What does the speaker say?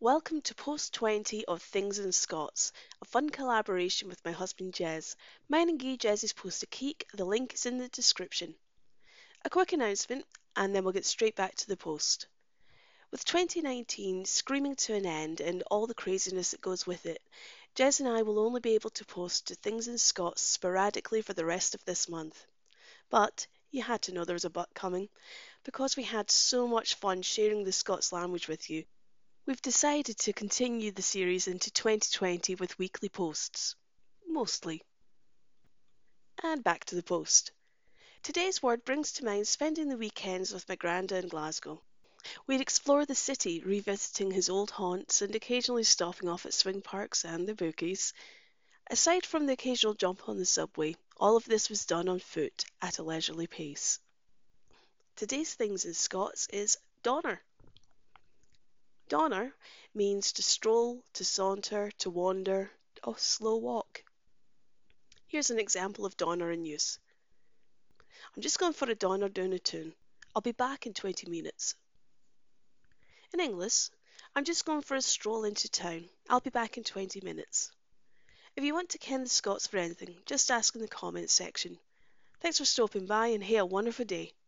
Welcome to post 20 of Things in Scots, a fun collaboration with my husband Jez. Mine and Guy Jez's post a keek, the link is in the description. A quick announcement, and then we'll get straight back to the post. With 2019 screaming to an end and all the craziness that goes with it, Jez and I will only be able to post to Things in Scots sporadically for the rest of this month. But you had to know there was a but coming. Because we had so much fun sharing the Scots language with you, we've decided to continue the series into 2020 with weekly posts. Mostly. And back to the post. Today's word brings to mind spending the weekends with my granda in Glasgow. We'd explore the city, revisiting his old haunts and occasionally stopping off at swing parks and the bookies. Aside from the occasional jump on the subway, all of this was done on foot at a leisurely pace. Today's things in Scots is donner. Donner means to stroll, to saunter, to wander, a slow walk. Here's an example of donner in use. I'm just going for a donner down the town. I'll be back in 20 minutes. In English, I'm just going for a stroll into town. I'll be back in 20 minutes. If you want to ken the Scots for anything, just ask in the comments section. Thanks for stopping by and have a wonderful day.